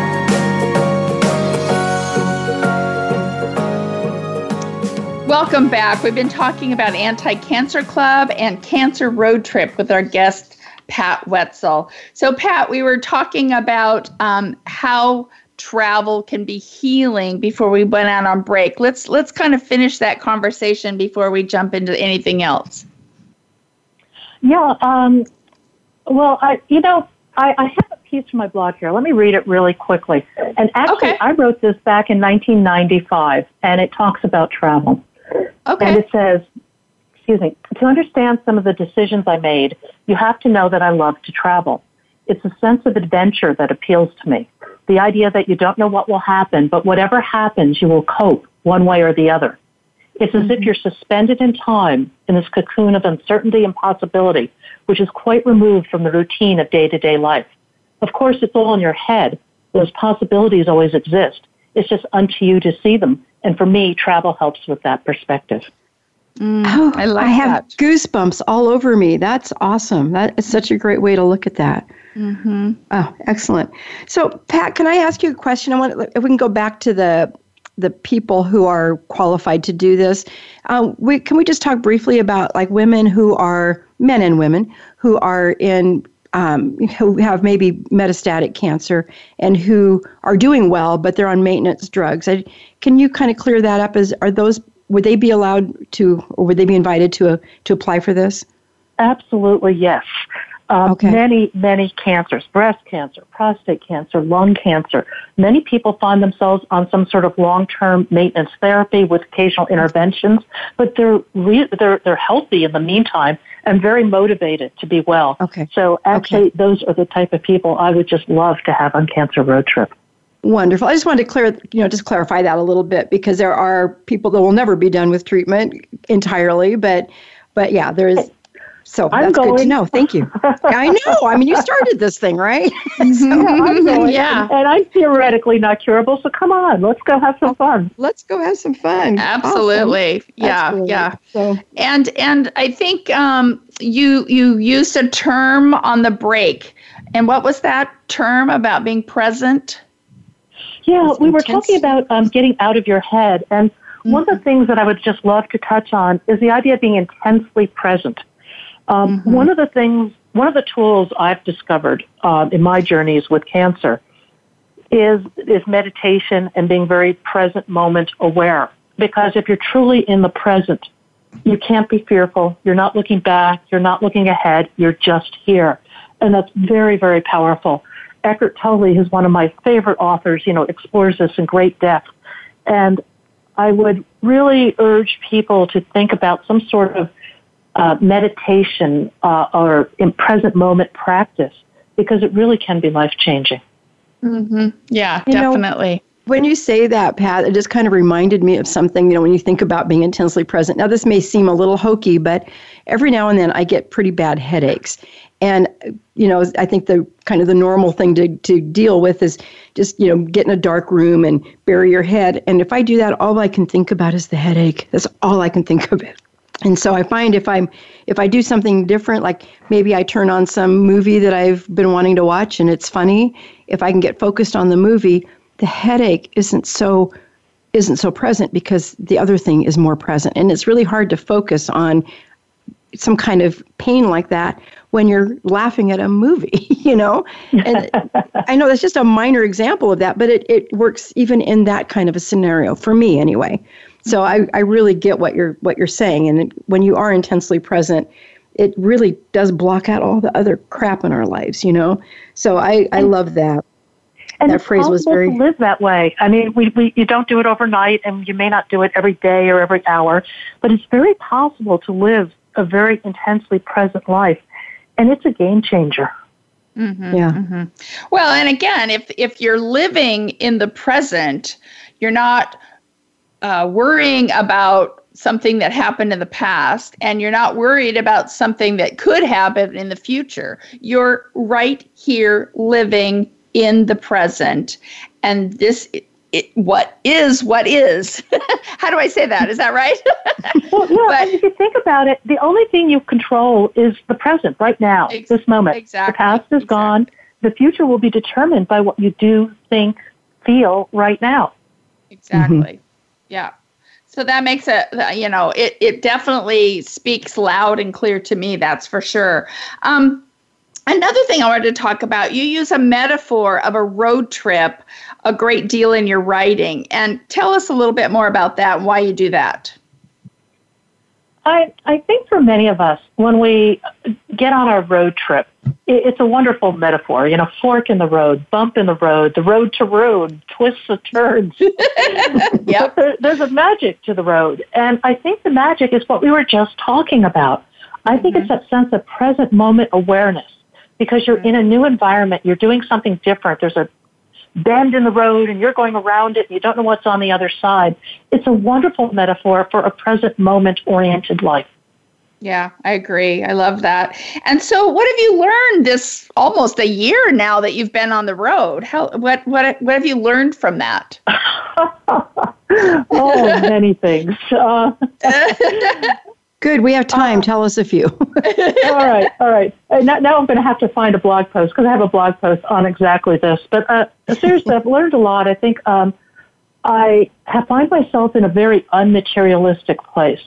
Welcome back. We've been talking about Anti Cancer Club and Cancer Road Trip with our guest, Pat Wetzel. So, Pat, we were talking about um, how travel can be healing before we went out on break. Let's let's kind of finish that conversation before we jump into anything else. Yeah. Um, well, I you know I, I have a piece from my blog here. Let me read it really quickly. And actually, Okay. I wrote this back in 1995, and it talks about travel. Okay. And it says, excuse me, to understand some of the decisions I made, you have to know that I love to travel. It's a sense of adventure that appeals to me. The idea that you don't know what will happen, but whatever happens, you will cope one way or the other. It's as if mm-hmm. you're suspended in time in this cocoon of uncertainty and possibility, which is quite removed from the routine of day to day life. Of course, it's all in your head. Those possibilities always exist. It's just unto you to see them. And for me, travel helps with that perspective. Oh, I like I have that. goosebumps all over me. That's awesome. That is such a great way to look at that. Mm-hmm. Oh, excellent. So, Pat, can I ask you a question? I want if we can go back to the the people who are qualified to do this. Um, we, can we just talk briefly about like women who are men and women who are in um, who have maybe metastatic cancer and who are doing well, but they're on maintenance drugs. I, can you kind of clear that up? As are those would they be allowed to, or would they be invited to to apply for this? Absolutely, yes. Um, Okay. Many, many cancers, breast cancer, prostate cancer, lung cancer. Many people find themselves on some sort of long-term maintenance therapy with occasional interventions, but they're re- they're they're healthy in the meantime and very motivated to be well. Okay. So actually, those are the type of people I would just love to have on Cancer Road Trip. Wonderful. I just wanted to clear, you know, just clarify that a little bit because there are people that will never be done with treatment entirely, but, but yeah, there is. So I'm that's good to know. Thank you. I know. I mean, you started this thing, right? *laughs* I'm going, Yeah. and, and I'm theoretically not curable. So come on, let's go have some fun. Let's go have some fun. Absolutely. Awesome. Yeah. Absolutely. Yeah. So And and I think um, you you used a term on the break, and what was that term about being present? Yeah, It's we were talking about um, getting out of your head. And one of the things that I would just love to touch on is the idea of being intensely present. Um, One of the things, one of the tools I've discovered um, in my journeys with cancer is, is meditation and being very present moment aware. Because if you're truly in the present, you can't be fearful. You're not looking back. You're not looking ahead. You're just here. And that's very, very powerful. Eckhart Tolle, who's one of my favorite authors, you know, explores this in great depth. And I would really urge people to think about some sort of uh, meditation uh, or in present moment practice because it really can be life changing. Mm-hmm. Yeah, You know- definitely. when you say that, Pat, it just kind of reminded me of something, you know, when you think about being intensely present. Now, this may seem a little hokey, but every now and then I get pretty bad headaches. And, you know, I think the kind of the normal thing to, to deal with is just, you know, get in a dark room and bury your head. And if I do that, all I can think about is the headache. That's all I can think of it. And so I find if I'm if I do something different, like maybe I turn on some movie that I've been wanting to watch and it's funny, if I can get focused on the movie, the headache isn't so isn't so present because the other thing is more present. And it's really hard to focus on some kind of pain like that when you're laughing at a movie, *laughs* you know? And I know that's just a minor example of that, but it, it works even in that kind of a scenario for me anyway. So I, I really get what you're what you're saying. And when you are intensely present, it really does block out all the other crap in our lives, you know? So I, I love that. And That phrase was possible very- to live that way. I mean, we, we you don't do it overnight, and you may not do it every day or every hour, but it's very possible to live a very intensely present life, and it's a game changer. Mm-hmm. Yeah. Well, and again, if if you're living in the present, you're not uh, worrying about something that happened in the past and you're not worried about something that could happen in the future. You're right here living in the present. And this it, what is what is. *laughs* How do I say that? Is that right? *laughs* well, yeah. But, if you think about it, the only thing you control is the present, right now, ex- this moment. Exactly. The past is exactly. gone. The future will be determined by what you do, think, feel right now. Exactly. Mm-hmm. Yeah. So that makes it, you know, it, it definitely speaks loud and clear to me, that's for sure. Um, another thing I wanted to talk about, you use a metaphor of a road trip a great deal in your writing. And tell us a little bit more about that and why you do that. I, I think for many of us, when we get on our road trip, it, it's a wonderful metaphor. You know, fork in the road, bump in the road, the road to road, twists and turns. *laughs* yeah. There, there's a magic to the road. And I think the magic is what we were just talking about. I think mm-hmm. it's that sense of present moment awareness because you're mm-hmm. in a new environment, you're doing something different. There's a bend in the road and you're going around it and you don't know what's on the other side. It's a wonderful metaphor for a present moment oriented life. Yeah, I agree. I love that. And so what have you learned this almost a year now that you've been on the road? How what what what have you learned from that? *laughs* oh, many things. Uh, *laughs* Good. We have time. Uh, Tell us a few. *laughs* all right. All right. Now, now, I'm going to have to find a blog post because I have a blog post on exactly this. But uh, seriously, I've learned a lot. I think um, I have find myself in a very unmaterialistic place.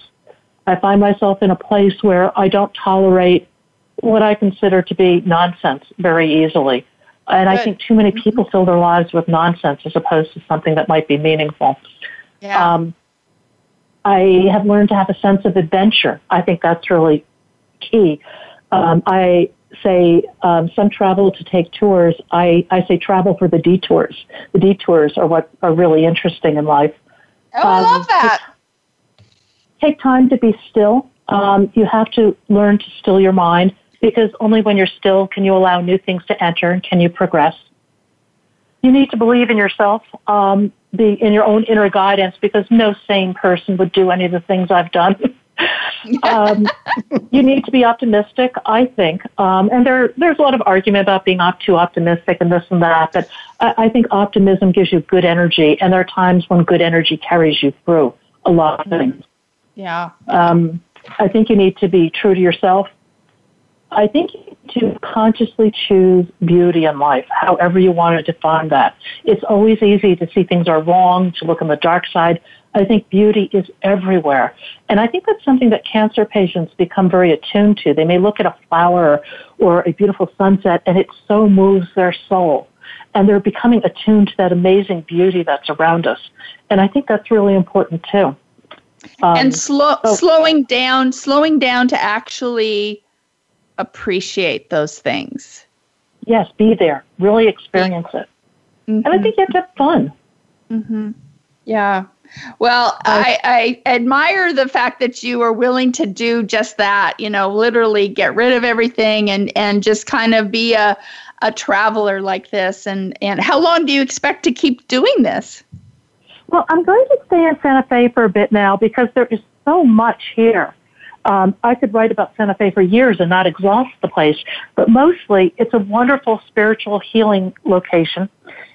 I find myself in a place where I don't tolerate what I consider to be nonsense very easily. And Good. I think too many people fill their lives with nonsense as opposed to something that might be meaningful. Yeah. Um, I have learned to have a sense of adventure. I think that's really key. Um, I say um, some travel to take tours. I, I say travel for the detours. The detours are what are really interesting in life. Oh, um, I love that. Take, take time to be still. Um, you have to learn to still your mind because only when you're still can you allow new things to enter and can you progress. You need to believe in yourself. Um, in your own inner guidance because no sane person would do any of the things I've done. *laughs* um, you need to be optimistic, I think. Um, and there, there's a lot of argument about being op- too optimistic and this and that, but I, I think optimism gives you good energy, and there are times when good energy carries you through a lot of things. Yeah. Um, I think you need to be true to yourself. I think to consciously choose beauty in life, however you want to define that. It's always easy to see things are wrong, to look on the dark side. I think beauty is everywhere. And I think that's something that cancer patients become very attuned to. They may look at a flower or a beautiful sunset and it so moves their soul. And they're becoming attuned to that amazing beauty that's around us. And I think that's really important too. Um, and slow, so, slowing down, slowing down to actually appreciate those things. Yes, be there. Really experience it. Mm-hmm. And I think you have to have fun. Mm-hmm. Yeah. Well, I, I admire the fact that you are willing to do just that, you know, literally get rid of everything and, and just kind of be a, a traveler like this. And, and how long do you expect to keep doing this? Well, I'm going to stay in Santa Fe for a bit now because there is so much here. Um, I could write about Santa Fe for years and not exhaust the place, but mostly it's a wonderful spiritual healing location.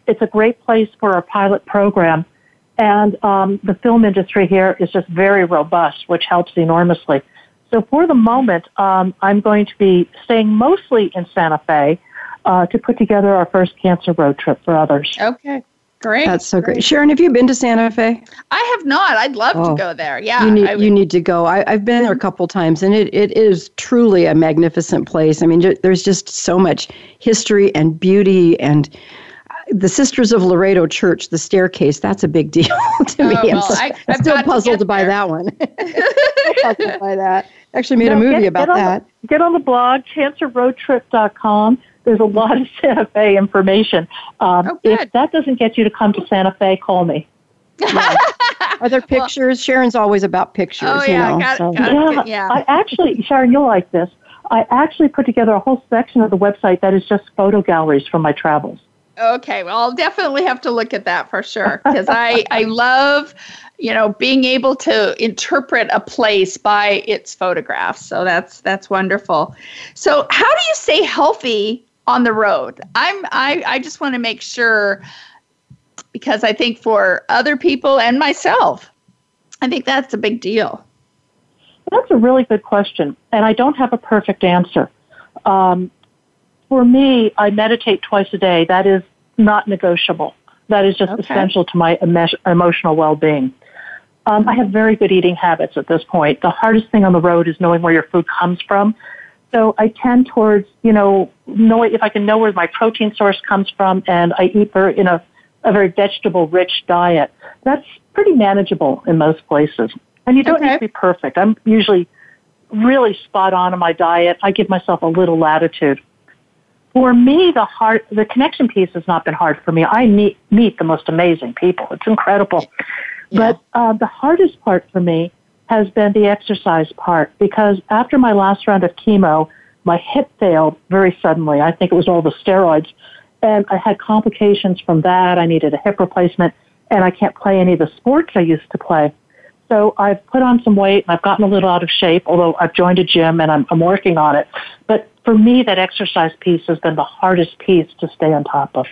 It's a great place for our pilot program, and um, the film industry here is just very robust, which helps enormously. So for the moment, um, I'm going to be staying mostly in Santa Fe uh, to put together our first cancer road trip for others. Okay. Great. That's so great. Sharon, have you been to Santa Fe? I have not. I'd love oh, to go there. Yeah. You need, you need to go. I, have been there a couple times and it, it is truly a magnificent place. I mean, there's just so much history and beauty and uh, the Sisters of Loretto Church, the staircase, that's a big *laughs* deal to me. Oh, well, I'm, I, am still *laughs* puzzled by that one. puzzled by that. Actually made no, a movie get, about get that. The, get on the blog, cancerroadtrip.com there's a lot of Santa Fe information. Um, oh, if that doesn't get you to come to Santa Fe, call me. Yeah. *laughs* Are there pictures? Well, Sharon's always about pictures. Oh, yeah, you know, got, so. got yeah, yeah. I actually, Sharon, you'll like this. I actually put together a whole section of the website that is just photo galleries from my travels. Okay, well, I'll definitely have to look at that for sure because *laughs* I I love you know being able to interpret a place by its photographs. So that's that's wonderful. So how do you stay healthy on the road? I'm I I just want to make sure because I think for other people and myself, I think that's a big deal. That's a really good question, and I don't have a perfect answer. Um, for me, I meditate twice a day. That is not negotiable. That is just okay. essential to my emotional well-being. Um, I have very good eating habits at this point. The hardest thing on the road is knowing where your food comes from. So I tend towards, you know, knowing if I can know where my protein source comes from, and I eat very, in a, a very vegetable-rich diet. That's pretty manageable in most places. And you don't okay. need to be perfect. I'm usually really spot on in my diet. I give myself a little latitude for me, the hard, the connection piece has not been hard for me. I meet meet the most amazing people. It's incredible. Yeah. But uh, the hardest part for me has been the exercise part because after my last round of chemo, my hip failed very suddenly. I think it was all the steroids, and I had complications from that. I needed a hip replacement, and I can't play any of the sports I used to play. So I've put on some weight and I've gotten a little out of shape, although I've joined a gym and I'm, I'm working on it. But for me, that exercise piece has been the hardest piece to stay on top of.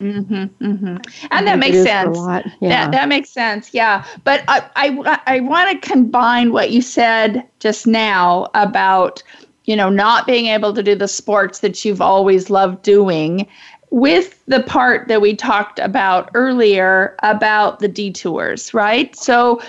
Mm-hmm, mm-hmm. And that makes sense. Yeah. That, that makes sense. Yeah. But I, I, I want to combine what you said just now about, you know, not being able to do the sports that you've always loved doing with the part that we talked about earlier about the detours, right? So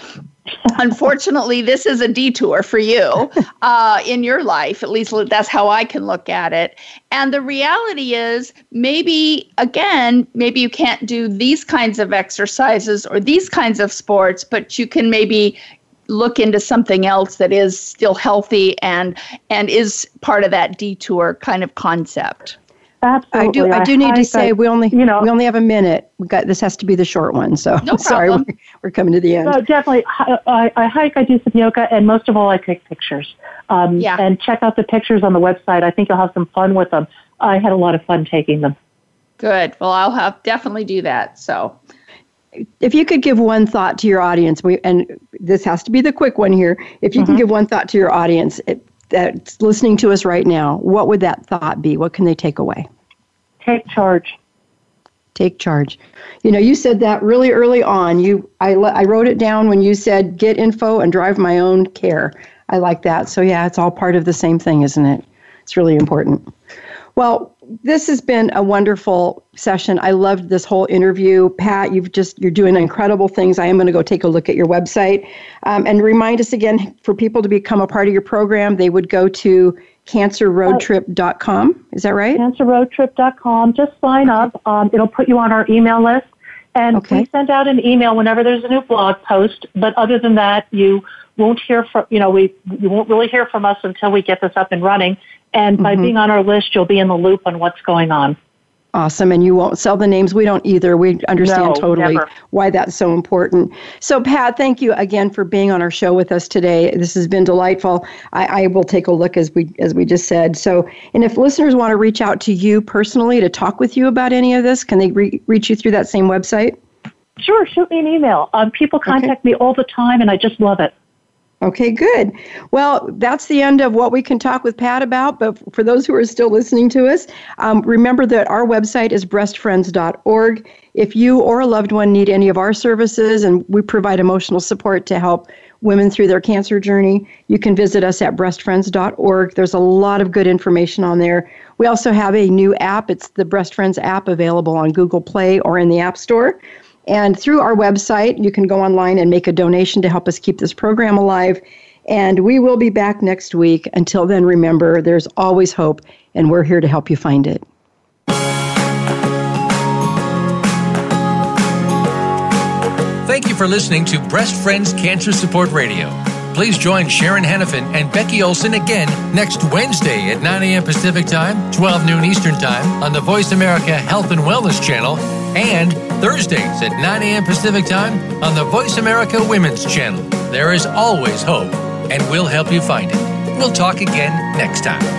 *laughs* Unfortunately, this is a detour for you uh, in your life. At least that's how I can look at it. And the reality is, maybe, again, maybe you can't do these kinds of exercises or these kinds of sports, but you can maybe look into something else that is still healthy and and is part of that detour kind of concept. Absolutely. I do. I do need I, to say we only you know we only have a minute. We got this has to be the short one. So no *laughs* sorry, we're, we're, coming to the end. No, definitely. I, I, hike. I do some yoga, and most of all, I take pictures. Um, yeah. And check out the pictures on the website. I think you'll have some fun with them. I had a lot of fun taking them. Good. Well, I'll have definitely do that. So. If you could give one thought to your audience, we and this has to be the quick one here. If you mm-hmm. can give one thought to your audience, that's listening to us right now, what would that thought be? What can they take away? Take charge. Take charge. You know, you said that really early on. You, I, I wrote it down when you said get info and drive my own care. I like that. So yeah, it's all part of the same thing, isn't it? It's really important. Well, this has been a wonderful session. I loved this whole interview. Pat, you've just you're doing incredible things. I am going to go take a look at your website um, and remind us again for people to become a part of your program. They would go to cancerroadtrip.com. Is that right? Cancerroadtrip.com. Just sign up. Um, it'll put you on our email list. And okay. we send out an email whenever there's a new blog post. But other than that, you won't hear from, you know, we, you won't really hear from us until we get this up and running. And by mm-hmm. being on our list, you'll be in the loop on what's going on. Awesome. And you won't sell the names. We don't either. We understand no, totally never. why that's so important. So, Pat, thank you again for being on our show with us today. This has been delightful. I, I will take a look as we as we just said. So, and if listeners want to reach out to you personally to talk with you about any of this, can they re- reach you through that same website? Sure. Shoot me an email. Um, people contact okay. me all the time, and I just love it. Okay, good. Well, that's the end of what we can talk with Pat about. But for those who are still listening to us, um, remember that our website is breastfriends.org. If you or a loved one need any of our services, and we provide emotional support to help women through their cancer journey, you can visit us at breastfriends.org. There's a lot of good information on there. We also have a new app. It's the Breast Friends app available on Google Play or in the App Store. And through our website, you can go online and make a donation to help us keep this program alive. And we will be back next week. Until then, remember, there's always hope, and we're here to help you find it. Thank you for listening to Breast Friends Cancer Support Radio. Please join Sharon Henifin and Becky Olson again next Wednesday at 9 a.m. Pacific Time, 12 noon Eastern Time on the Voice America Health and Wellness Channel and Thursdays at 9 a.m. Pacific Time on the Voice America Women's Channel. There is always hope, and we'll help you find it. We'll talk again next time.